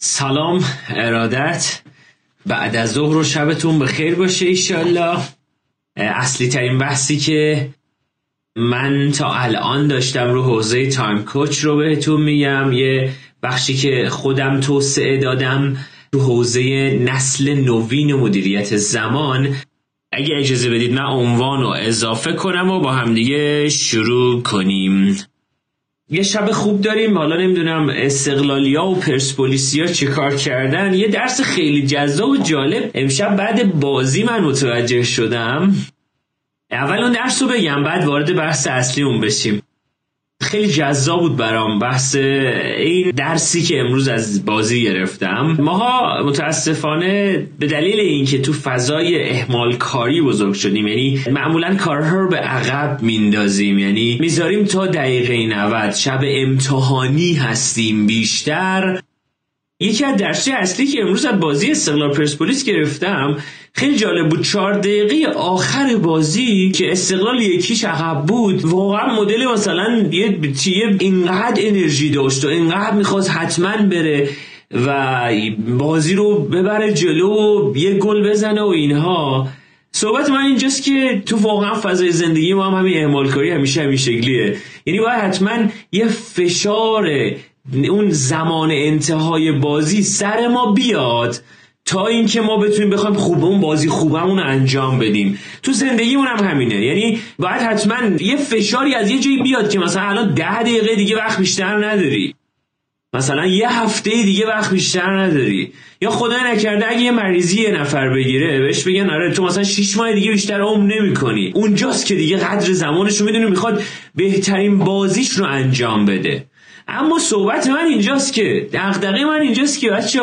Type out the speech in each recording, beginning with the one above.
سلام ارادت. بعد از ظهر و شبتون بخیر باشه ایشالله. اصلی ترین بحثی که من تا الان داشتم رو حوزه تایم کوچ رو بهتون میگم. یه بخشی که خودم توسعه دادم تو حوزه نسل نوین مدیریت زمان. اگه اجازه بدید من عنوان رو اضافه کنم و با همدیگه شروع کنیم. یه شب خوب داریم. حالا نمی‌دونم استقلالیا و پرسپولیسیا چه کار کردن. یه درس خیلی جذاب و جالب. امشب بعد بازی من متوجه شدم. اول اون درس رو بگم بعد وارد بحث اصلی اون بشیم. خیلی جذاب بود برام بحث این درسی که امروز از بازی گرفتم. ماها متاسفانه به دلیل اینکه تو فضای اهمال کاری بزرگ شدیم یعنی معمولا کارها رو به عقب میندازیم یعنی می‌ذاریم تا دقیقه 90 شب امتحانی هستیم بیشتر. یکی از درسی اصلی که امروز از بازی استقلال پرسپولیس گرفتم خیلی جالب بود. چهار دقیقه آخر بازی که استقلال یکیش عقب بود واقعا مدل مثلا یه یه اینقدر انرژی داشت و اینقدر می‌خواست حتما بره و بازی رو ببره جلو و یه گل بزنه و اینها. صحبت من اینجاست که تو واقعا فضای زندگی ما هم همین اعمال کاری همیشه همین شکلیه. یعنی باید حتما یه فشار اون زمان انتهای بازی سر ما بیاد تا اینکه ما بتونیم بخوایم خوب اون بازی خوبمون انجام بدیم. تو زندگیمون هم همینه. یعنی باید حتما یه فشاری از یه جایی بیاد که مثلا الان ده دقیقه دیگه وقت بیشتر نداری. مثلا یه هفته دیگه وقت بیشتر نداری. یا خدا نکرده اگه یه مریضی یه نفر بگیره بهش بگن آره تو مثلا 6 ماه دیگه بیشتر عمر نمی‌کنی. اونجاست که دیگه قدر زمانش رو می‌دونه می‌خواد بهترین بازیش رو انجام بده. اما صحبت من اینجاست که دغدغه من اینجاست که بچه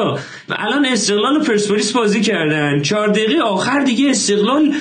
الان استقلال و پرسپولیس بازی کردن. چهار دقیقه آخر دیگه استقلال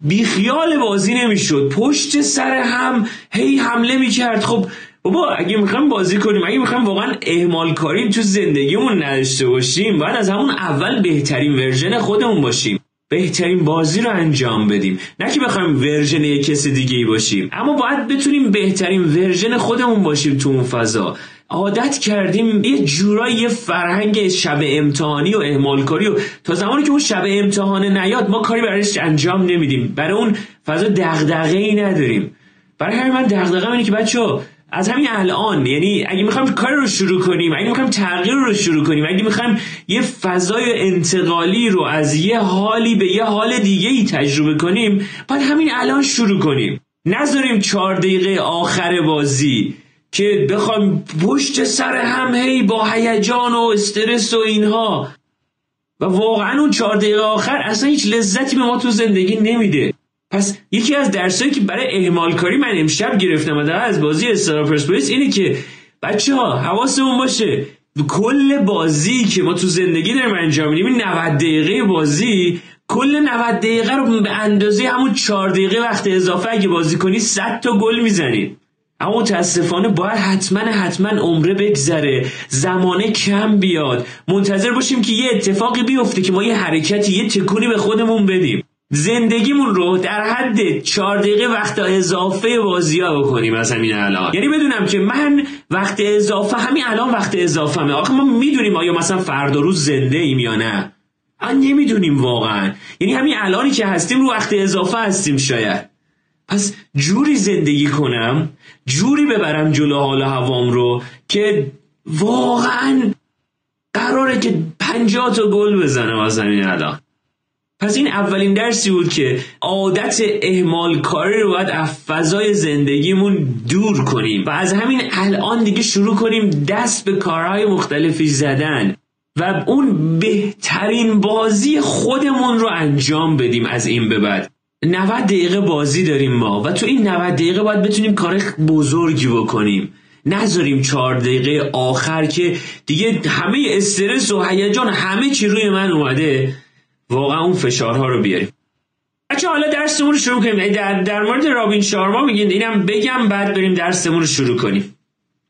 بیخیال بازی نمی‌شد. پشت سر هم هی حمله می‌کرد. خب بابا اگه می‌خوایم بازی کنیم اگه می‌خوایم واقعا اهمال کاری تو زندگیمون نداشته باشیم باید از همون اول بهترین ورژن خودمون باشیم. بهترین بازی رو انجام بدیم. نه که بخوایم ورژن یک کس دیگه ای باشیم اما باید بتونیم بهترین ورژن خودمون باشیم تو اون فضا. عادت کردیم یه جورایی یه فرهنگ شب امتحانی و اهمال کاری و تا زمانی که اون شب امتحان نیاد ما کاری برایش انجام نمیدیم. برای اون فضا دغدغه ای نداریم. برای همین من دغدغه اینه که بچه از همین الان یعنی اگه می‌خوایم کار رو شروع کنیم اگه می‌خوایم تغییر رو شروع کنیم اگه می‌خوایم یه فضای انتقالی رو از یه حالی به یه حال دیگه ای تجربه کنیم باید همین الان شروع کنیم. نذاریم چهار دقیقه آخر بازی که بخوایم پشت سر هم هی با هیجان و استرس و اینها. و واقعا اون چهار دقیقه آخر اصلا هیچ لذتی به ما تو زندگی نمیده. پس یکی از درسایی که برای اهمال کاری من امشب گرفتم از بازی استرا پرسپولیس اینه که بچه ها حواسمون باشه کل بازی که ما تو زندگی داریم انجام میدیم 90 دقیقه بازی کل 90 دقیقه رو به اندازه همون 4 دقیقه وقت اضافه اگه بازی کنی 100 تا گل می‌زنید اما متاسفانه باید حتما حتما عمره بگذره زمانه کم بیاد. منتظر باشیم که یه اتفاقی بیفته که ما یه حرکتی یه تکونی به خودمون بدیم. زندگیمون رو در حد چهار دقیقه وقت اضافه بازی ها بکنیم از همین الان. یعنی بدونم که من وقت اضافه همین الان وقت اضافه همه آخه ما می‌دونیم آیا مثلا فردا روز زنده ایم یا نه. نمی‌دونیم واقعا. یعنی همین الانی که هستیم رو وقت اضافه هستیم شاید. پس جوری زندگی کنم جوری ببرم جلو حال هوام رو که واقعا قراره که پنجاه تا گل بزنم از همین الان. پس این اولین درسی بود که عادت اهمال کاری رو باید از فضای زندگیمون دور کنیم و از همین الان دیگه شروع کنیم دست به کارهای مختلفی زدن و اون بهترین بازی خودمون رو انجام بدیم از این به بعد. 90 دقیقه بازی داریم ما و تو این 90 دقیقه باید بتونیم کار بزرگی بکنیم. نذاریم چهار دقیقه آخر که دیگه همه استرس و هیجان همه چی روی من اومده. واقعا اون فشارها رو بیاریم. بچه حالا درسمون رو شروع کنیم. در, در مورد رابین شارما میگین اینم بگم بعد بریم درسمون رو شروع کنیم.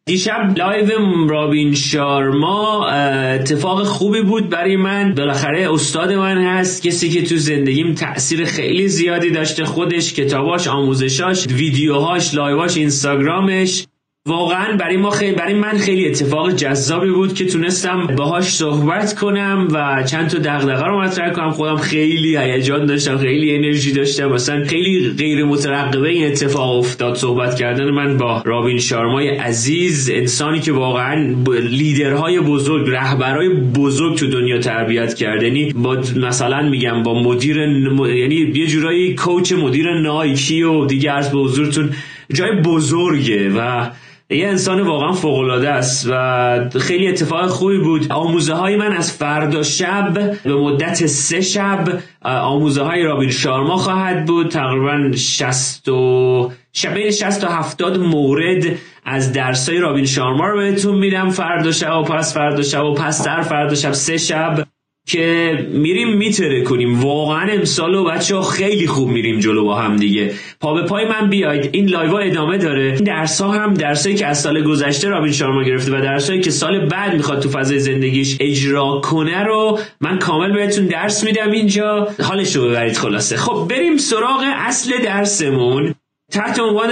دیشب live رابین شارما اتفاق خوبی بود برای من. بالاخره استاد من هست کسی که تو زندگیم تاثیر خیلی زیادی داشته خودش کتاباش آموزشاش ویدیوهاش live اش اینستاگرامش. واقعا برای ما خیلی برای من خیلی اتفاق جذابی بود که تونستم باهاش صحبت کنم و چند تا دغدغه رو مطرح کنم. خودم خیلی هیجان داشتم خیلی انرژی داشتم. مثلا خیلی غیر مترقبه این اتفاق افتاد صحبت کردن من با رابین شارمای عزیز انسانی که واقعا لیدرهای بزرگ رهبرای بزرگ تو دنیا تربیت کرده یعنی با مثلا میگم با مدیر یعنی یه جورایی کوچ مدیر نایکی و دیگه عرض به جای بزرگه و یه انسان واقعا فوق العاده است و خیلی اتفاق خوبی بود. آموزه های من از فردا شب به مدت سه شب آموزه های رابین شارما خواهد بود. تقریبا 60 و شبه 60 تا 70 مورد از درسای رابین شارما رو بهتون میدم. فردا شب و پس فردا شب و پس در فردا شب سه شب. که میریم میتره کنیم. واقعا امسال و بچه ها خیلی خوب میریم جلو با هم دیگه. پا به پای من بیاید. این لایوا ادامه داره. این درس ها هم درسایی که از سال گذشته رابین شارما گرفته و درسایی که سال بعد می‌خواد تو فضای زندگیش اجرا کنه رو من کامل بهتون درس میدم اینجا. حالش رو ببرید خلاصه. خب بریم سراغ اصل درسمون. تحت عنوان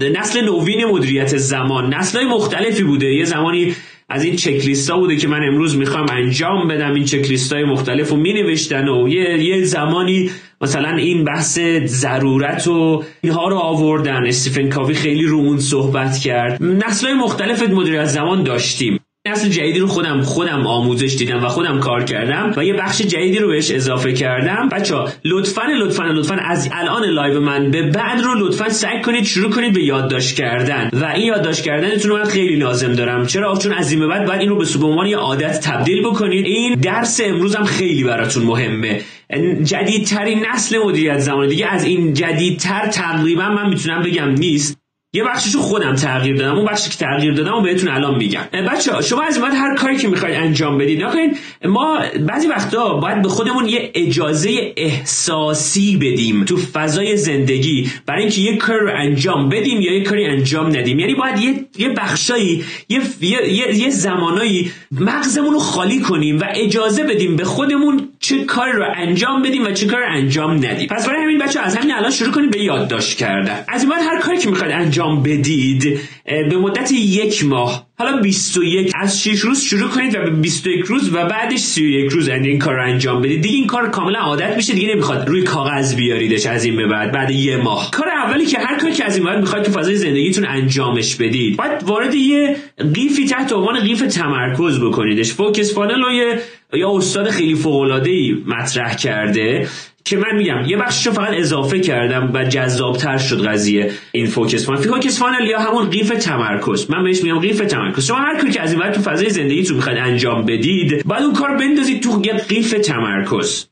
نسل نوین مدیریت زمان. نسل مختلفی بوده. یه زمانی از این چکلیست ها بوده که من امروز می‌خوام انجام بدم این چکلیست های مختلف رو می نوشتن و یه, یه زمانی مثلا این بحث ضرورت و اینها رو آوردن. استیفن کاوی خیلی رو اون صحبت کرد. نسل های مختلف مدیریت زمان داشتیم. نسل جدیدی رو خودم خودم آموزش دیدم و خودم کار کردم و یه بخش جدیدی رو بهش اضافه کردم. بچه ها لطفا لطفا لطفا از الان live من به بعد رو لطفا سعی کنید شروع کنید به یادداشت کردن و این یادداشت کردنتون رو من خیلی لازم دارم. چرا؟ چون از این به بعد باید این رو به عنوان یه عادت تبدیل بکنید. این درس امروز هم خیلی براتون مهمه. جدیدترین نسل مدیریت زمان دیگه از این جدیدتر تقریبا من می‌تونم بگم نیست. یه بخششو خودم تغییر دادم اون بخشی که تغییر دادم و بهتون الان میگم. بچه شما از بعد هر کاری که می‌خواید انجام بدید نکنید ما بعضی وقتا باید به خودمون یه اجازه احساسی بدیم تو فضای زندگی برای اینکه یه کار رو انجام بدیم یا یه کاری انجام ندیم. یعنی باید یه یه بخشایی یه یه, یه, زمانایی مغزمون رو خالی کنیم و اجازه بدیم به خودمون چه کاری رو انجام بدیم و چه کار انجام ندیم. پس برای همین بچه از همین الان شروع کنیم به یادداشت کردن. از بعد هر کاری که می‌خواید انجام انجام بدید به مدت یک ماه. حالا 21 از 6 روز شروع کنید و به 21 روز و بعدش 31 روز این کار رو انجام بدید. دیگه این کار کاملا عادت میشه دیگه نمی‌خواد روی کاغذ بیاریدش از این به بعد بعد یه ماه. کار اولی که هر کاری که از این بعد می‌خواید تو فضای زندگیتون انجامش بدید. باید وارد یه قیفی تحت عنوان قیف تمرکز بکنیدش. focus funnel رو یا استاد خیلی فوق مطرح کرده که من میگم یه بخشش رو فقط اضافه کردم و جذابتر شد قضیه این focus funnel. focus funnel یا همون قیف تمرکز. من بهش میگم قیف تمرکز. شما هر کاری که از این تو فضای زندگیتون می‌خواید انجام بدید بعد اون کار بندازید تو یه قیف تمرکز.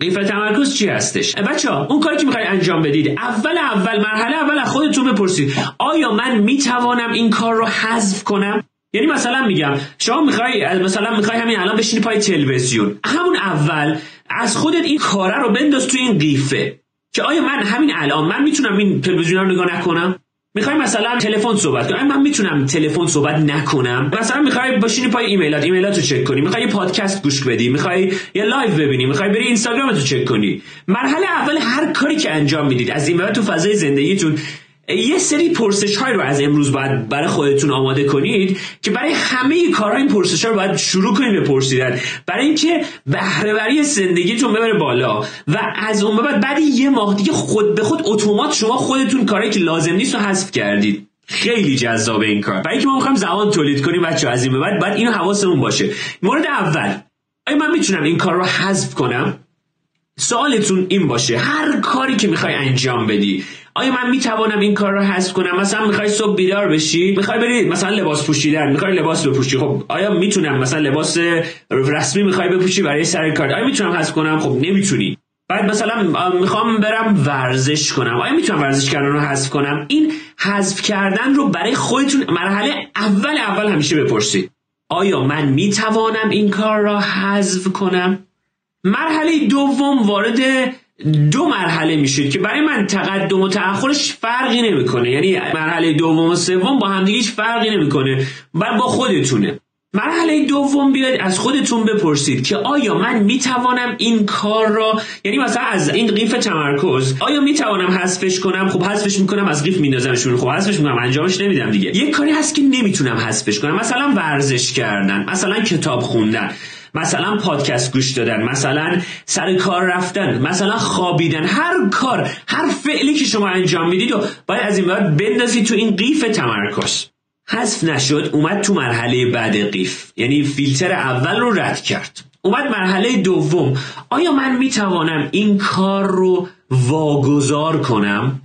قیف تمرکز چی هستش؟ بچه ها اون کاری که می‌خواید انجام بدید اول اول مرحله اول از خودتون بپرسید. آیا من می‌توانم این کار رو حذف کنم؟ یعنی مثلا میگم شما می‌خوای مثلا می‌خوای همین الان بشینی پای تلویزیون. همون اول از خودت این کاره رو بنداز تو این قیفه. که آیا من همین الان من می‌تونم این تلویزیون رو نگاه نکنم؟ می‌خوای مثلا تلفن صحبت کنم من می‌تونم تلفن صحبت نکنم. مثلا می‌خوای بشینی پای ایمیلات ایمیلات رو چک کنی. می‌خوای یه پادکست گوش بدی. می‌خوای یه لایو ببینی. می‌خوای بری اینستاگرام رو چک کنی. مرحله اول هر کاری که انجام می‌دید از این تو فضای زندگیتون یه سری پرسش های رو از امروز باید برای خودتون آماده کنید که برای همه کارهای این پرسش ها رو باید شروع کنید بپرسیدن. برای اینکه بهرهوری زندگیتون ببره بالا و از اون بعد بعد یه ماه دیگه خود به خود اتومات شما خودتون کاری که لازم نیست رو حذف کردید. خیلی جذاب این کار. برای اینکه ما می‌خوایم زمان تولید کنیم بچه از این به بعد باید اینو حواسمون باشه. مورد اول. آیا من می‌تونم این کار رو حذف کنم؟ سوالتون این باشه. هر کاری که می‌خوای انجام بدی. آیا من می‌توانم این کار رو حذف کنم؟ مثلا می‌خوای صبح بیدار بشی می‌خوای بری مثلا لباس پوشیدن می‌خوای لباس بپوشی خب آیا می‌تونم مثلا لباس رسمی می‌خوای بپوشی برای سر کار؟ آیا می‌تونم حذف کنم؟ خب نمی‌تونی. بعد مثلا می‌خوام برم ورزش کنم. آیا می‌تونم ورزش کردن رو حذف کنم؟ این حذف کردن رو برای خودتون مرحله اول اول همیشه بپرسید. آیا من می‌توانم این کار را حذف کنم؟ مرحله دوم وارد دو مرحله میشید که برای من تقدم و تأخرش فرقی نمی‌کنه. یعنی مرحله دوم و سوم با همدیگه هیچ فرقی نمی‌کنه و با خودتونه. مرحله دوم بیاید از خودتون بپرسید که آیا من می‌توانم این کار را یعنی مثلا از این قیف تمرکز آیا می‌توانم حذفش کنم؟ خب حذفش می‌کنم از قیف میندازمشون. خب حذفش می‌کنم انجامش نمیدم دیگه. یک کاری هست که نمی‌تونم حذفش کنم. مثلا ورزش کردن مثلا کتاب خوندن. مثلا پادکست گوش دادن مثلا سر کار رفتن مثلا خوابیدن هر کار هر فعلی که شما انجام می‌دید و باید از این بعد بندازید تو این قیف تمرکز. حذف نشد اومد تو مرحله بعد قیف یعنی فیلتر اول رو رد کرد. اومد مرحله دوم آیا من می‌توانم این کار رو واگذار کنم؟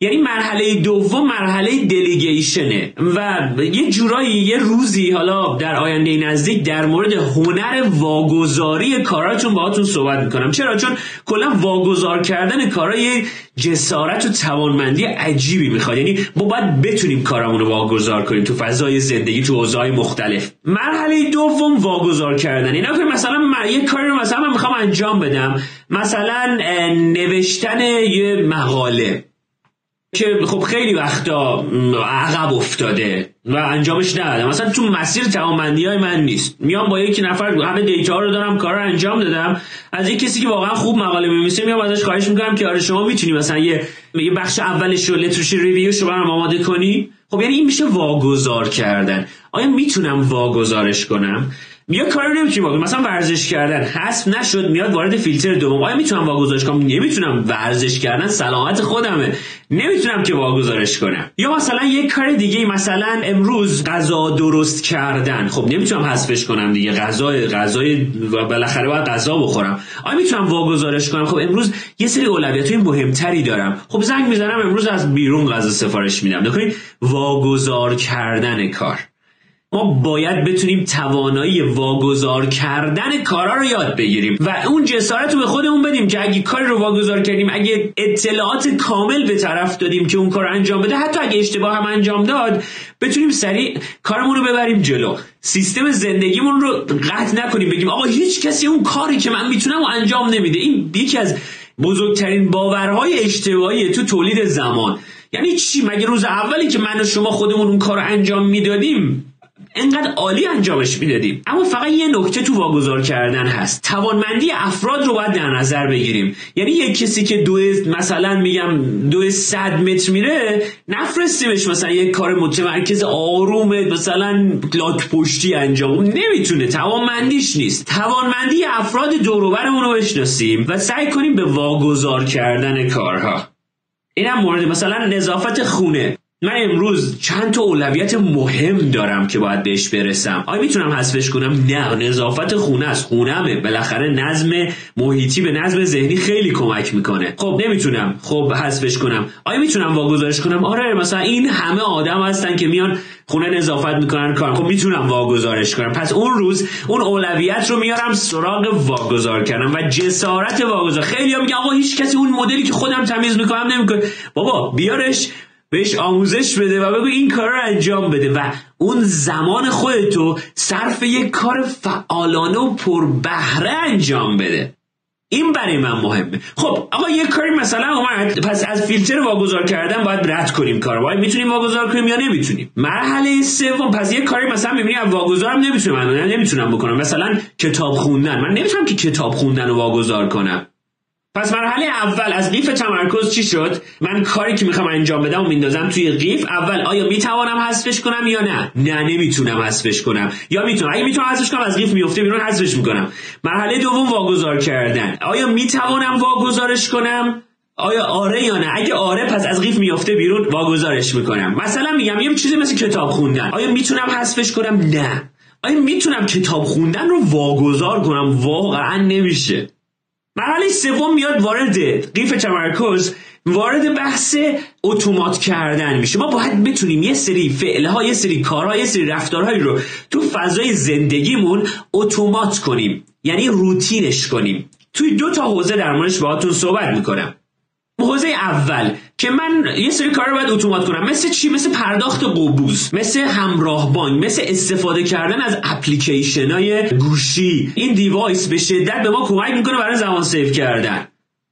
یعنی مرحله دوم مرحله دلیگیشنه و یه جورایی یه روزی حالا در آینده نزدیک در مورد هنر واگذاری کاراتون باهاتون صحبت می‌کنم. چرا؟ چون کلا واگذار کردن کارا جسارت و توانمندی عجیبی می‌خواد. یعنی ما باید بتونیم کارمون رو واگذار کنیم تو فضای زندگی تو اوضاع مختلف. مرحله دوم واگذار کردن. اینا که مثلا من یه کاری رو مثلا من می‌خوام انجام بدم. مثلا نوشتن یه مقاله. که خب خیلی وقتا عقب افتاده و انجامش نداده مثلا تو مسیر توانمندی های من نیست. میام با یکی نفر همه دیتا رو دارم کار رو انجام دادم. از یک کسی که واقعا خوب مقاله می‌نویسه میام ازش خواهش می‌کنم که آره شما می‌تونی مثلا یه یه بخش اولش رو لترش ریویو رو برام آماده کنی. خب یعنی این میشه واگذار کردن. آیا می‌تونم واگذارش کنم؟ یه کاری نمی‌تونی بکنم مثلا ورزش کردن. حذف نشد میاد وارد فیلتر دوم. آیا می‌تونم واگذارش کنم؟ نمی‌تونم. ورزش کردن سلامت خودمه. نمی‌تونم که واگذارش کنم. یا مثلا یک کار دیگه مثلا امروز غذا درست کردن. خب نمی‌تونم حذفش کنم دیگه. غذا غذای بالاخره باید غذا بخورم. آیا می‌تونم واگذارش کنم؟ خب امروز یه سری اولویت مهمتری دارم. خب زنگ می‌زنم امروز از بیرون غذا سفارش میدم. نکنید واگذار کردن کار. ما باید بتونیم توانایی واگذار کردن کارا رو یاد بگیریم و اون جسارت رو به خودمون بدیم که اگه کاری رو واگذار کردیم اگه اطلاعات کامل به طرف دادیم که اون کار انجام بده حتی اگه اشتباه هم انجام داد بتونیم سریع کارمون رو ببریم جلو. سیستم زندگیمون رو قطع نکنیم بگیم آقا هیچ کسی اون کاری که من می‌تونم و انجام نمیده. این یکی از بزرگترین باورهای اشتباهی تو تولید زمان. یعنی چی؟ مگه روز اولی که من و شما خودمون اون کار انجام می‌دادیم انقدر عالی انجامش می‌دادیم. اما فقط یه نکته تو واگذار کردن هست. توانمندی افراد رو باید در نظر بگیریم. یعنی یک کسی که دو مثلا میگم دو صد متر میره نفرستیمش مثلا یک کار متمرکز آروم مثلا لاک پشتی انجام. نمی‌تونه. توانمندیش نیست. توانمندی افراد دوروبرمون رو بشناسیم و سعی کنیم به واگذار کردن کارها. اینم مورد مثلا نظافت خونه. من امروز چند تا اولویت مهم دارم که باید بهش برسم. آیا می‌تونم حذفش کنم؟ نه. نظافت خونه است. خونمه بالاخره نظم محیطی به نظم ذهنی خیلی کمک می‌کنه. خب نمی‌تونم. خب حذفش کنم. آیا می‌تونم واگذارش کنم؟ آره مثلا این همه آدم هستن که میان خونه نظافت می‌کنن کار خب می‌تونم واگذارش کنم. پس اون روز اون اولویت رو میارم سراغ واگذار کردم و جسارت واگذار. خیلی ها میگن آقا هیچ کسی اون مدلی که خودم تمیز می‌کنم نمی‌کنه. بابا بیارش. بهش آموزش بده و بگو این کار رو انجام بده. و اون زمان خودتو صرف یک کار فعالانه و پربهره انجام بده. این برای من مهمه. خب آقا یه کاری مثلا اومد. پس از فیلتر واگذار کردن باید رد کنیم کار باید می‌تونیم واگذار کنیم یا نمی‌تونیم؟ مرحله سوم. پس یه کاری مثلا می‌بینی از واگذارم نمی‌تونم من نمی‌تونم بکنم. مثلا کتاب خوندن. من نمی‌تونم که کتاب خوندن رو واگذار کنم. پس مرحله اول از قیف تمرکز چی شد؟ من کاری که می‌خوام انجام بدم و میندازم توی قیف اول آیا می‌توانم حذفش کنم یا نه؟ نه نمی‌تونم حذفش کنم. یا می‌تونم اگه می‌تونم حذفش کنم از قیف میفته بیرون حذفش می‌کنم. مرحله دوم واگذار کردن. آیا می‌توانم واگذارش کنم؟ آیا آره یا نه؟ اگه آره پس از قیف میفته بیرون واگذارش می‌کنم. مثلا میگم یه چیزی مثل کتاب خوندن. آیا می‌تونم حذفش کنم؟ نه. آیا می‌تونم کتاب خوندن رو واگذار کنم؟ واقعا نمیشه. مرحله سوم میاد وارد قیف تمرکز وارد بحث اتومات کردن میشه. ما باید بتونیم یه سری فعلها یه سری کارها یه سری رفتارهایی رو تو فضای زندگیمون اتومات کنیم یعنی روتینش کنیم. توی دو تا حوزه در موردش باهاتون صحبت می‌کنم. حوزه اول که من یه سری کار رو باید اتومات کنم. مثل چی؟ مثل پرداخت قبوض مثل همراه بانک. مثل استفاده کردن از اپلیکیشن های گوشی. این device به شدت به ما کمک می‌کنه برای زمان save کردن.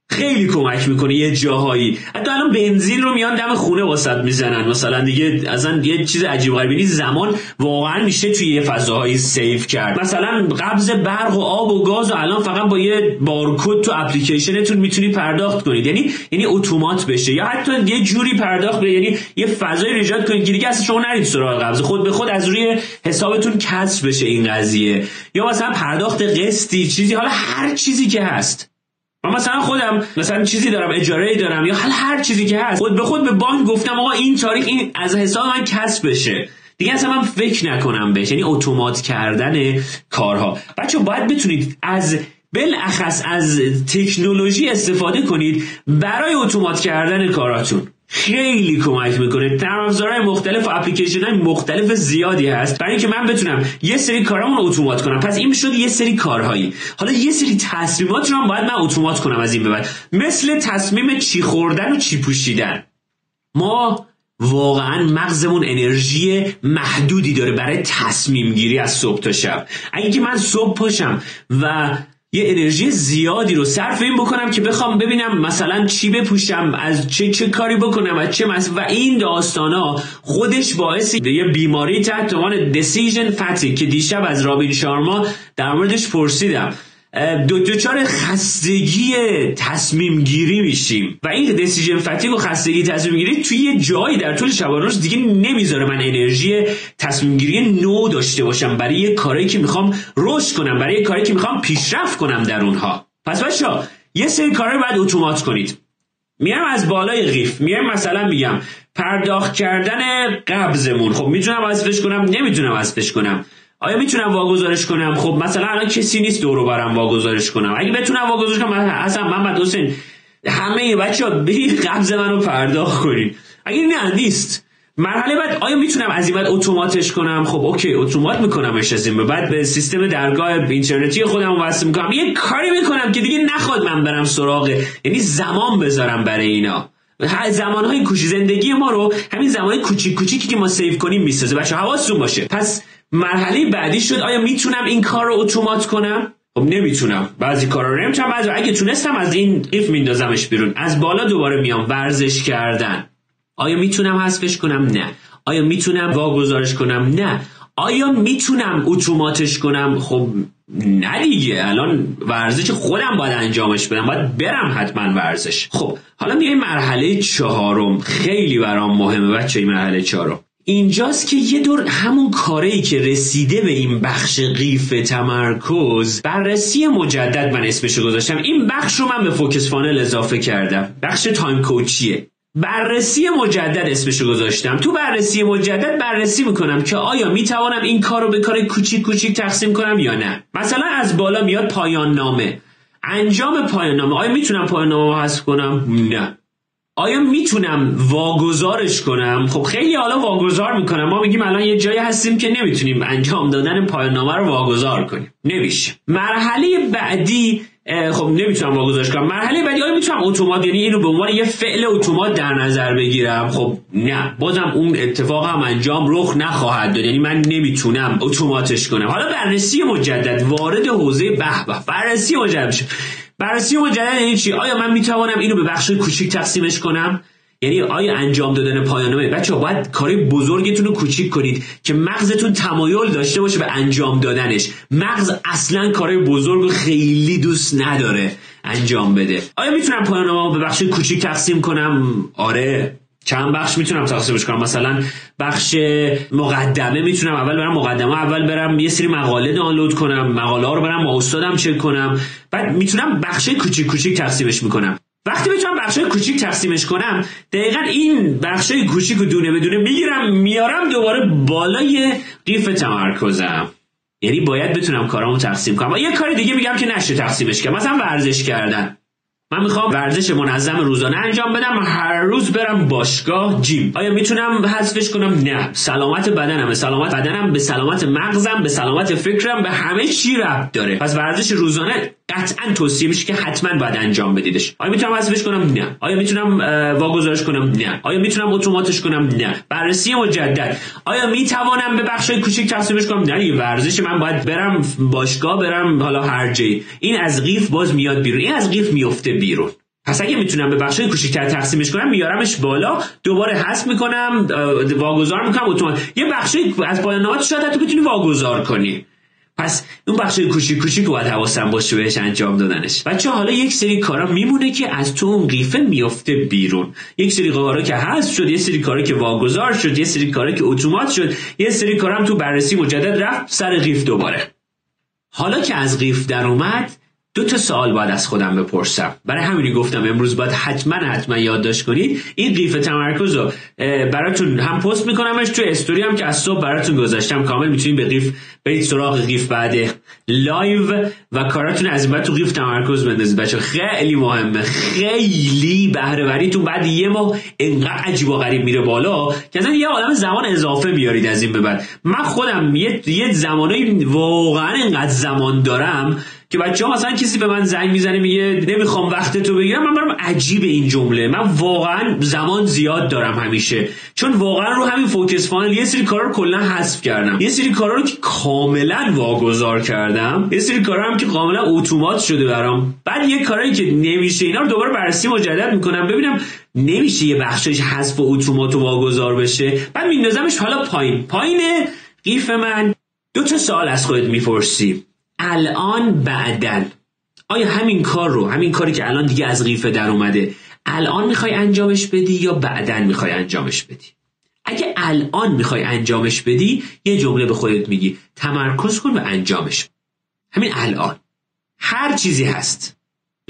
خیلی کمک می‌کنه یه جاهایی. حتی الان بنزین رو میان دم خونه واسط می‌زنن. مثلا دیگه اصلا یه چیز عجیب غریبی زمان واقعا میشه توی یه فضاهایی سیف کرد. مثلا قبض برق و آب و گاز و الان فقط با یه بارکد تو اپلیکیشنتون می‌تونی پرداخت کنید. یعنی یعنی اتومات بشه. یا حتی یه جوری پرداخت به یعنی یه فضای ایجاد کنید که دیگه اصلا شما نرید سراغ قبض. خود به خود از روی حسابتون کسر بشه این قضیه. یا مثلا پرداخت قسطی چیزی. حالا هر چیزی که هست. من مثلا خودم مثلا چیزی دارم اجاره دارم یا هر چیزی که هست خود به خود به بانک گفتم آقا این تاریخ این از حساب من کسب بشه. دیگه اصلا من فکر نکنم بهش. یعنی اتومات کردن کارها. بچه باید بتونید از بالاخص از تکنولوژی استفاده کنید برای اتومات کردن کاراتون. خیلی کمک می‌کنه. نرم مختلف و اپلیکیشن های مختلف زیادی هست. برای اینکه من بتونم یه سری کارامون اتومات کنم. پس این شد یه سری کارهایی. حالا یه سری تصمیمات رو هم باید من اتومات کنم از این به بعد. مثل تصمیم چی خوردن و چی پوشیدن. ما واقعا مغزمون انرژی محدودی داره برای تصمیم گیری از صبح تا شب. اگه من صبح پاشم و یه انرژی زیادی رو صرف این بکنم که بخوام ببینم مثلا چی بپوشم از چه چه کاری بکنم از چه و این داستانا خودش باعث یه بیماری تحت عنوان decision fatigue که دیشب از رابین شارما در موردش پرسیدم. دو دوچار خستگی تصمیم گیری میشیم. و این دسیژن فتیگ و خستگی تصمیم گیری توی یه جایی در طول شبان روز دیگه نمی‌ذاره من انرژی تصمیم گیری نو داشته باشم. برای یه کاری که می‌خوام رشد کنم برای یه کاری که می‌خوام پیشرفت کنم در اونها. پس بچه یه سری کارا باید اتومات کنید. میام از بالای قیف. میام مثلا میگم پرداخت کردن قبضمون. خب می‌تونم حذفش کنم نمی‌تونم حذفش کنم. آیا می‌تونم واگذارش کنم؟ خب مثلا الان کسی نیست دورو برم واگذارش کنم. اگه بتونم واگذارش کنم اصلا محمد حسین همه بچه ها برید قبض منو پرداخت کنید. اگه نه نیست. مرحله بعد آیا می‌تونم از این بعد اتوماتش کنم؟ خب okay اتومات میکنمش از این بعد. به سیستم درگاه اینترنتی خودم وصل می‌کنم. یه کاری می‌کنم که دیگه نخواد من برم سراغ یعنی زمان بذارم برای اینا. زمانهای کوچی زندگی ما رو همین زمانهای کوچیک کوچیکی که ما save کنیم می‌سازه. بچه حواستون باشه. پس مرحله بعدی شد. آیا می‌تونم این کار رو اتومات کنم؟ خب نمی‌تونم. بعضی کارا رو نمی‌تونم. بعضی اگه تونستم از این قیف میندازمش بیرون. از بالا دوباره میام. ورزش کردن. آیا می‌تونم حذفش کنم؟ نه. آیا می‌تونم واگذارش کنم؟ نه. آیا می‌تونم اتوماتش کنم؟ خب نه دیگه. الان ورزش خودم باید انجامش بدم. باید برم حتما ورزش. خب حالا میای مرحله چهارم. خیلی برام مهمه بچه این مرحله چهارم. اینجاست که یه دور همون کاری که رسیده به این بخش قیف تمرکز بررسی مجدد من اسمشو گذاشتم. این بخش رو من به focus funnel اضافه کردم. بخش time coach یه. بررسی مجدد اسمشو گذاشتم. تو بررسی مجدد بررسی می‌کنم که آیا می‌توانم این کار رو به کار کوچیک کوچیک تقسیم کنم یا نه. مثلا از بالا میاد پایان نامه. انجام پایان نامه. آیا می‌تونم پایان نامه حذف کنم؟ نه. آیا می‌تونم واگذارش کنم؟ خب خیلی حالا واگذار می‌کنم. ما میگیم الان یه جایی هستیم که نمی‌تونیم انجام دادن پایان نامه رو واگذار کنیم. نمیشه مرحله بعدی خب نمی‌تونم واگذارش کنم. مرحله بعدی آیا می‌تونم اتومات یعنی اینو به عنوان یه فعل اتومات در نظر بگیرم. خب نه بازم اون اتفاق هم انجام رخ نخواهد داد. یعنی من نمی‌تونم اتوماتش کنم. حالا بررسی مجدد وارد حوزه به به. بررسی مجدد بررسی مجدد یعنی چی؟ آیا من می‌توانم اینو به بخش کوچیک تقسیمش کنم؟ یعنی آیا انجام دادن پایانامه بچه باید کاری بزرگتون رو کوچیک کنید که مغزتون تمایل داشته باشه به انجام دادنش. مغز اصلا کارهای بزرگ رو خیلی دوست نداره انجام بده. آیا می‌تونم پایانامه به بخش کوچیک تقسیم کنم؟ آره. چند بخش می‌تونم تقسیمش کنم؟ مثلا بخش مقدمه می‌تونم اول برم مقدمه اول برم یه سری مقاله دانلود کنم مقاله ها رو برم با استادم چک کنم. بعد می‌تونم بخش کوچیک کوچیک تقسیمش می‌کنم. وقتی بتونم بخش کوچیک تقسیمش کنم دقیقا این بخش کوچیک و دونه بدونه می‌گیرم میارم دوباره بالای قیف تمرکزم. یعنی باید بتونم کارامو تقسیم کنم. یه کار دیگه میگم که نشه تقسیمش کنم مثلا ورزش کردن. من می‌خوام ورزش منظم روزانه انجام بدم. هر روز برم باشگاه جیم. آیا می‌تونم حذفش کنم؟ نه. سلامت بدنم سلامت بدنم به سلامت مغزم به سلامت فکرم به همه چی ربط داره. پس ورزش روزانه قطعا توصیه میشه که حتما باید انجام بدیدش. آیا می‌تونم حذفش کنم؟ نه. آیا می‌تونم واگذارش کنم؟ نه. آیا می‌تونم اتوماتش کنم؟ نه. بررسی مجدد. آیا می‌توانم به بخش کوچیک تقسیمش کنم؟ نه. ورزش من باید برم باشگاه برم حالا هر جایی. این از قیف باز میاد بیرون. این از قیف میفته بیرون. پس اگه می‌تونم به بخش کوچیکتر تقسیمش کنم میارمش بالا. دوباره حذف می‌کنم واگذار می‌کنم اتومات. یه بخش از پایان شاید تو بتونی واگذار کنی. پس اون بخش کوچیک کوچیک باید حواسم باشه بهش انجام دادنش. بچه حالا یک سری کارا میمونه که از تو اون قیفه میفته بیرون. یک سری کارا که هست شد یه سری کارا که واگذار شد یه سری کارا که اتومات شد یه سری کارا تو بررسی مجدد رفت سر قیف دوباره. حالا که از قیف در اومد دو تا سوال باید از خودم بپرسم. برای همینی گفتم امروز باید حتما حتما یادداشت کنید. این قیف تمرکز رو براتون هم پست میکنمش تو استوری هم که از صبح براتون گذاشتم. کامل می‌تونید به قیف برید سراغ قیف بعد لایو و کاراتون از بعد تو قیف تمرکز بندازید. بچه خیلی مهمه. خیلی بهرهوریتون بعد یه ماه انقدر عجیب و غریب میره بالا که اصلا یه عالم زمان اضافه میارید از این به بعد. من خودم یه, یه زمانایی واقعا انقدر زمان دارم که بچه ها مثلا کسی به من زنگ می‌زنه میگه نمی‌خوام وقت تو بگیرم من برام عجیب این جمله. من واقعا زمان زیاد دارم همیشه. چون واقعا رو همین فوکس پانل یه سری کارا رو کلا حذف کردم. یه سری کارا رو که کاملا واگذار کردم. یه سری کارا هم که کاملا اتومات شده برام. بعد یه کارایی که نمیشه اینا رو دوباره بررسی مجدد می‌کنم ببینم نمیشه یه بخشش حذف و اتومات و واگذار بشه. بعد میندازمش حالا پایین. پایین قیف من. دو تا سوال از خودت می‌پرسی. الان بعدن آیا همین کار رو همین کاری که الان دیگه از قیفه در اومده الان می‌خوای انجامش بدی یا بعدن می‌خوای انجامش بدی؟ اگه الان می‌خوای انجامش بدی یه جمله به خودت میگی. تمرکز کن و انجامش. همین الان. هر چیزی هست.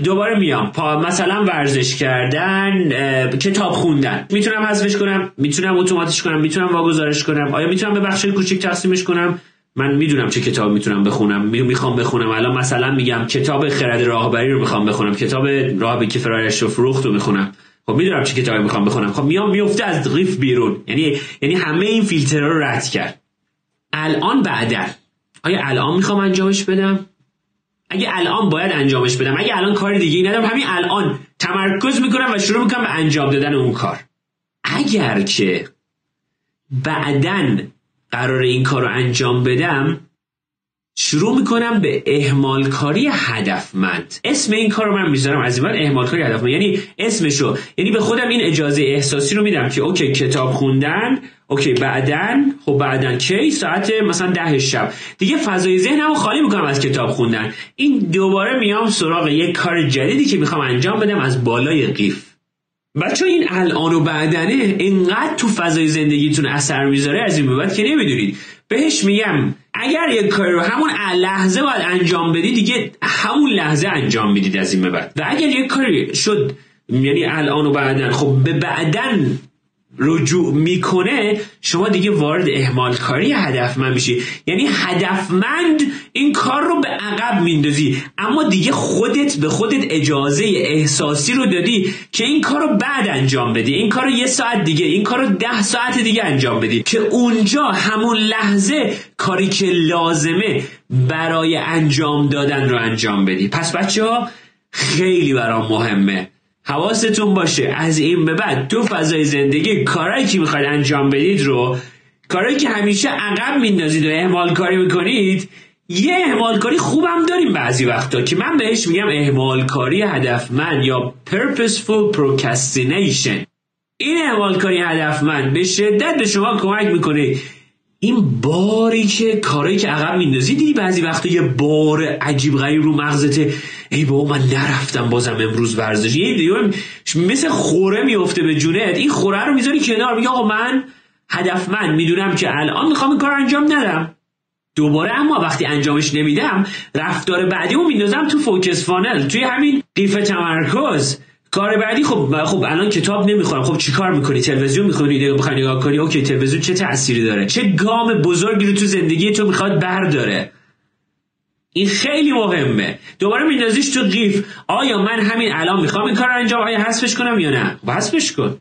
دوباره میام. پا مثلا ورزش کردن کتاب خوندن. می‌تونم حذفش کنم می‌تونم اتوماتش کنم می‌تونم واگذارش کنم. آیا می‌تونم به بخش کوچیک تقسیمش کنم؟ من می‌دونم چه کتاب می‌تونم بخونم می‌خوام بخونم. الان مثلا میگم کتاب خرد راهبری رو می‌خوام بخونم کتاب راه که فرایش رو فروخت رو می‌خونم. خب می‌دونم چه کتابی می‌خوام بخونم. خب میام میفته از قیف بیرون. یعنی یعنی همه این فیلترها رو رد کرد. الان بعدا آیا الان می‌خوام انجامش بدم؟ اگه الان باید انجامش بدم. اگه الان کار دیگه ندارم همین الان تمرکز می‌کنم و شروع می‌کنم به انجام دادن اون کار. اگر که بعدن قرار این کار رو انجام بدم شروع می‌کنم به اهمال کاری هدفمند. اسم این کار رو من می‌ذارم از این اهمال کاری هدفمند. یعنی اسمشو یعنی به خودم این اجازه احساسی رو میدم که اوکی کتاب خوندن اوکی بعدن خب بعدن کی؟ ساعت مثلا ده شب. دیگه فضای ذهنمو خالی می‌کنم از کتاب خوندن. این دوباره میام سراغ یک کار جدیدی که می‌خوام انجام بدم از بالای قیف. بچه این الان و بعدنه اینقدر تو فضای زندگیتون اثر می‌ذاره از این بعد که نمی‌دونید. بهش میگم اگر یک کاری رو همون لحظه باید انجام بدی دیگه همون لحظه انجام می‌دید از این بعد. و اگر یک کاری شد یعنی الان و بعدن خب به بعدن رجوع می‌کنه شما دیگه وارد اهمال کاری هدفمند میشی. یعنی هدفمند این کار رو به عقب میندازی اما دیگه خودت به خودت اجازه احساسی رو دادی که این کار رو بعد انجام بدی. این کار رو یه ساعت دیگه این کار رو ده ساعت دیگه انجام بدی. که اونجا همون لحظه کاری که لازمه برای انجام دادن رو انجام بدی. پس بچه ها خیلی برام مهمه. حواستون باشه. از این به بعد تو فضای زندگی کارهایی که می‌خواید انجام بدید رو کارهایی که همیشه عقب میندازید و اهمال کاری می‌کنید یه اهمال کاری خوبم داریم بعضی وقتا که من بهش میگم اهمال کاری هدفمند یا purposeful procrastination. این اهمال کاری هدفمند به شدت به شما کمک می‌کنه این باری که کارایی که عقب میندازی دیدی بعضی وقتا یه بار عجیب غریب رو مغزته ای بابا من نرفتم بازم امروز ورزش یه مثل خوره میفته به جونت. این خوره رو می‌ذاری کنار میگه آقا من هدفمند. می‌دونم که الان می‌خوام کار انجام ندم. دوباره اما وقتی انجامش نمیدم رفتار بعدی رو میندازم تو focus funnel. توی همین قیف تمرکز. کار بعدی خب خب الان کتاب نمی‌خونم. خب چیکار می‌کنی؟ تلویزیون می‌خونی بخوای نگاه کنی؟ okay تلویزیون چه تأثیری داره؟ چه گام بزرگی رو تو زندگی تو می‌خواد برداره؟ این خیلی مهمه. دوباره میندازیش تو قیف. آیا من همین الان می‌خوام این کار رو انجام آیا حذفش کنم یا نه؟ خب حذفش کن.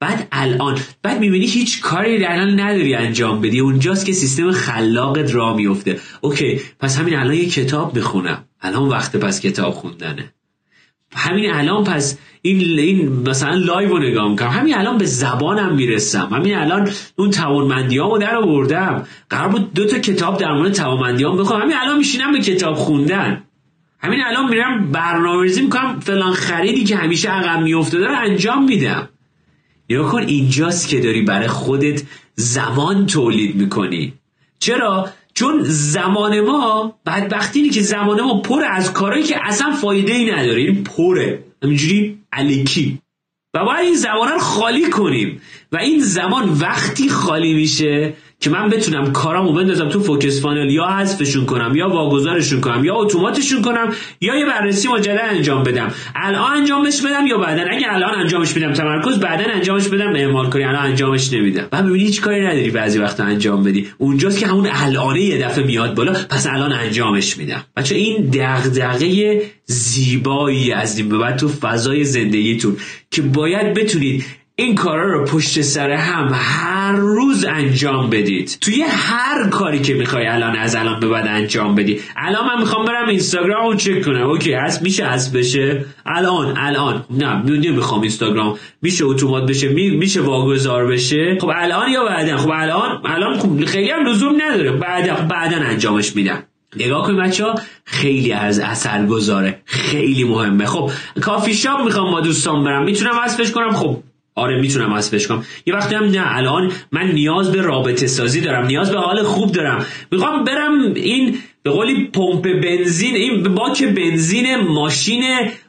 بعد الان بعد می‌بینی هیچ کاری الان نداری انجام بدی. اونجاست که سیستم خلاقیتت راه میفته okay پس همین الان یه کتاب می‌خونم الان وقت پس کتاب خوندنه. همین الان پس این این مثلا لایو رو نگاه می‌کنم. همین الان به زبانم می‌رسم. همین الان اون توانمندیامو در آوردم. قرار بود دو تا کتاب در مورد توانمندیام بخونم. همین الان میشینم به کتاب خوندن. همین الان میرم برنامه‌ریزی می‌کنم. فلان خریدی که همیشه عقب میافتاده رو انجام میدم. یا کن اینجاست که داری برای خودت زمان تولید می‌کنی. چرا؟ چون زمان ما بدبختی که زمان ما پر از کارهایی که اصلا فایده ای نداره. این پره. همینجوری الکی و باید این زمان رو خالی کنیم. و این زمان وقتی خالی میشه که من بتونم کارامو بندازم تو فوکس فانل یا حذفشون کنم یا واگذارشون کنم یا اتوماتشون کنم یا یه بررسی مجدد انجام بدم. الان انجامش بدم یا بعدا؟ اگه الان انجامش بدم تمرکز بعدا انجامش بدم اعمال کنی. الان انجامش نمیدم. و ببینی هیچ کاری نداری بعضی وقتا انجام بدی. اونجاست که همون الانه یه دفعه میاد بالا پس الان انجامش میدم. بچه این دغدغه زیبایی از این به بعد تو فضای زندگیتون که باید بتونید این کارا رو پشت سر هم هر روز انجام بدید. توی هر کاری که می‌خوای الان از الان به بعد انجام بدی. الان من می‌خوام برم اینستاگرام رو چک کنم. اوکی هست میشه هست بشه. الان الان. نه نمی‌خوام اینستاگرام. میشه اتومات بشه میشه واگذار بشه. خب الان یا بعدا؟ خب الان الان خب خیلی هم لزوم نداره. بعدا بعدا انجامش میدم. نگاه کنید بچه ها خیلی از اثر گذاره خیلی مهمه. خب کافی شاپ می‌خوام با دوستان برم. می‌تونم وصفش کنم؟ خب آره می‌تونم وصفش کنم. یه وقتی هم نه الان من نیاز به رابطه سازی دارم نیاز به حال خوب دارم. می‌خوام برم این به قولی پمپ بنزین این باک بنزین ماشین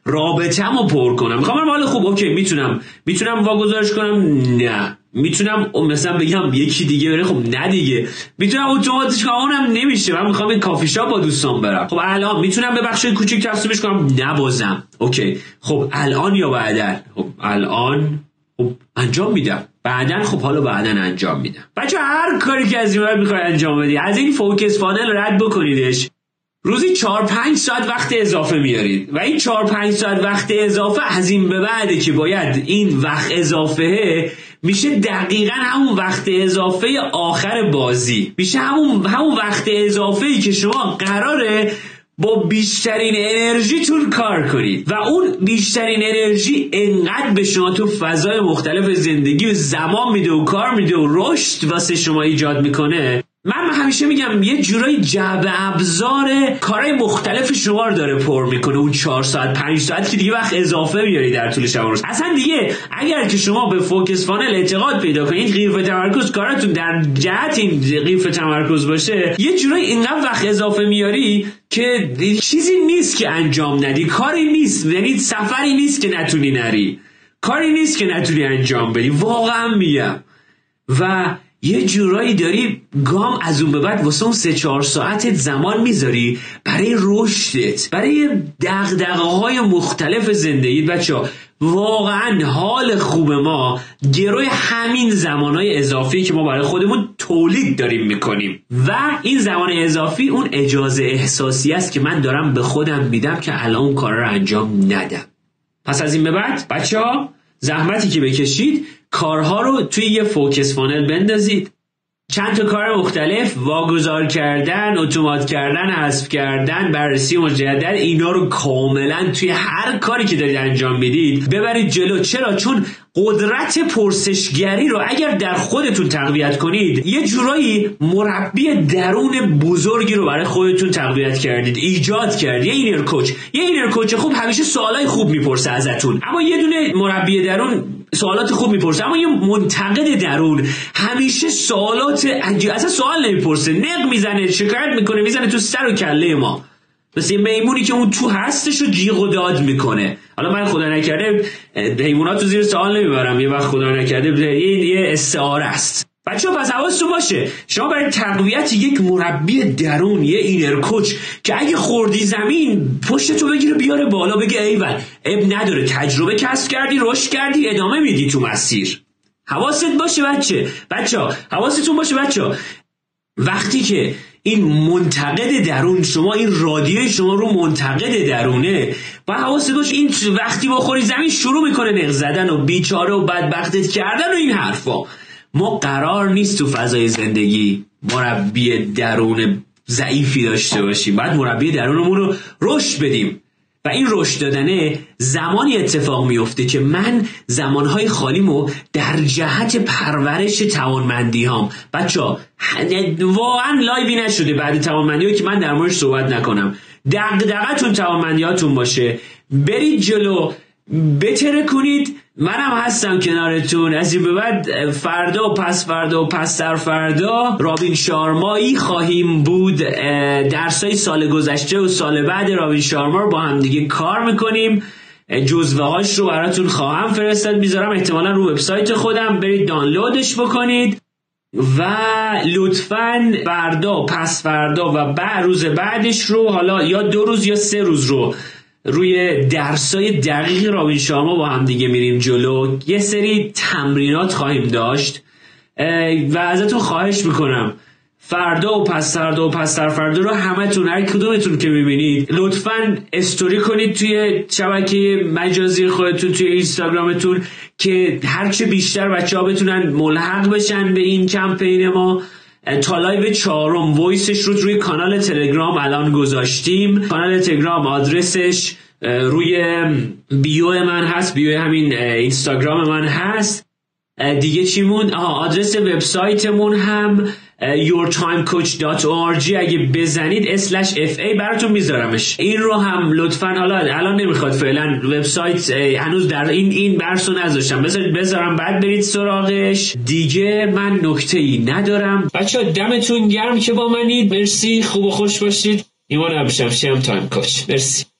رابطه رو پر کنم. می‌خوام برم حال خوب. اوکی می‌تونم. می‌تونم واگذارش کنم؟ نه. می‌تونم مثلا بگم یکی دیگه بره؟ خب نه دیگه. می‌تونم اتوماتیک اونم نمیشه. من می‌خوام این کافی شاپ با دوستان برم. خب الان می‌تونم به بخش کوچیک تقسیمش کنم؟ نه بازم. okay. خب الان یا بعدا؟ خب الان خب انجام میدم. بعدا خب حالا بعدا انجام میدم. بچه هر کاری که از این می‌خوای انجام بدی از این focus funnel رد بکنیدش. روزی 4 5 ساعت وقت اضافه میارید و این 4 5 ساعت وقت اضافه از این به بعده که باید این وقت اضافه میشه دقیقا همون وقت اضافه آخر بازی. میشه همون همون وقت اضافه ای که شما قراره با بیشترین انرژیتون کار کنید. و اون بیشترین انرژی انقدر به شما تو فضای مختلف زندگی و زمان میده و کار میده و رشد واسه شما ایجاد می‌کنه من همیشه میگم یه جورایی جعب ابزار کارهای مختلف شما داره پر می‌کنه. اون چهار ساعت پنج ساعت که دیگه وقت اضافه میاری در طول شب روز. اصلا دیگه اگر که شما به فوکس فانل اعتقاد پیدا کنید قیف تمرکز کاراتون در جهت این قیف تمرکز باشه یه جورایی اینقدر وقت اضافه میاری که چیزی نیست که انجام ندی. کاری نیست. یعنی سفری نیست که نتونی نری. کاری نیست که نتونی انجام بدی. واقعا میگم. و یه جورایی داری گام از اون به بعد واسه اون سه چهار ساعتت زمان می‌ذاری برای رشدت برای دقدقه های مختلف زندگی بچه واقعا حال خوب ما گروی همین زمانهای اضافی که ما برای خودمون تولید داریم می‌کنیم. و این زمان اضافی اون اجازه احساسی است که من دارم به خودم میدم که الان اون کار رو انجام ندم. پس از این به بعد بچه ها زحمتی که بکشید کارها رو توی یه focus funnel بندازید. چند تا کار مختلف واگذار کردن اتومات کردن حذف کردن بررسی مجدد اینا رو کاملا توی هر کاری که دارید انجام می‌دید ببرید جلو. چرا؟ چون قدرت پرسشگری رو اگر در خودتون تقویت کنید یه جورایی مربی درون بزرگی رو برای خودتون تقویت کردید ایجاد کردید. یه inner coach یه inner coach خوب همیشه سوالای خوب می‌پرسه ازتون. اما یه دونه مربی درون سوالات خوب می‌پرسه. اما یه منتقد درون همیشه سوالات عجیب اصلا سوال نمی‌پرسه. نق می‌زنه شکایت می‌کنه می‌زنه تو سر و کله ما. مثل میمونی که اون تو هستش و جیغ و داد می‌کنه. حالا من خدا نکرده حیوانات تو زیر سوال نمی‌برم. یه وقت خدا نکرده این یه استعاره است. بچه پس حواستون باشه. شما برای تقویت یک مربی درون یه اینر کوچ که اگه خوردی زمین پشت تو بگیره بیاره بالا بگه ایول اب نداره. تجربه کسب کردی رشد کردی ادامه میدی تو مسیر. حواست باشه بچه. بچه حواستون باشه بچه وقتی که این منتقد درون شما این رادیو شما رو منتقد درونه و حواست باش این وقتی بخوری زمین شروع می‌کنه نق زدن و بیچاره و بدبختت کردن و این حرفا. ما قرار نیست تو فضای زندگی مربی درون ضعیفی داشته باشیم. باید مربی درونمون رو رشد بدیم. و این رشد دادنه زمانی اتفاق میفته که من زمانهای خالیمو در جهت پرورش توانمندی هام بچه واقعا لایوی نشده بعد توانمندی که من در موردش صحبت نکنم. دقدقتون توانمندیاتون باشه. برید جلو بتره کنید منم هستم کنارتون. از این به بعد فردا و پس فردا و پس در فردا رابین شارمایی خواهیم بود. درسای سال گذشته و سال بعد رابین شارما رو با هم دیگه کار می‌کنیم. جزوه هاش رو براتون خواهم فرستاد. می‌ذارم احتمالا رو وبسایت خودم برید دانلودش بکنید. و لطفا فردا پس فردا و بعد روز بعدش رو حالا یا دو روز یا سه روز رو روی درسای دقیق رابین شارما با هم دیگه میریم جلو. یه سری تمرینات خواهیم داشت. و ازتون خواهش می‌کنم. فردا و پس فردا و پس فردا رو همتون هر کدومتون که می‌بینید لطفا استوری کنید توی شبکه مجازی خودتون توی اینستاگرامتون که هرچه بیشتر بچه ها بتونن ملحق بشن به این کمپین ما. تا لایو چهارم ویسش رو روی کانال تلگرام الان گذاشتیم. کانال تلگرام آدرسش روی بیو من هست بیو همین اینستاگرام من هست. دیگه چی مون؟ آدرس وبسایتمون هم yourtimecoach.org اگه بزنید fa براتون میذارمش. این رو هم لطفا حالا الان نمی‌خواد فعلا وبسایت هنوز در این این برسو نذاشتم. بذارید بذارم بعد برید سراغش. دیگه من نکته ای ندارم. بچه دمتون گرم که با منید. مرسی. خوب و خوش باشید. ایمان ابشم شم تایم کوچ مرسی.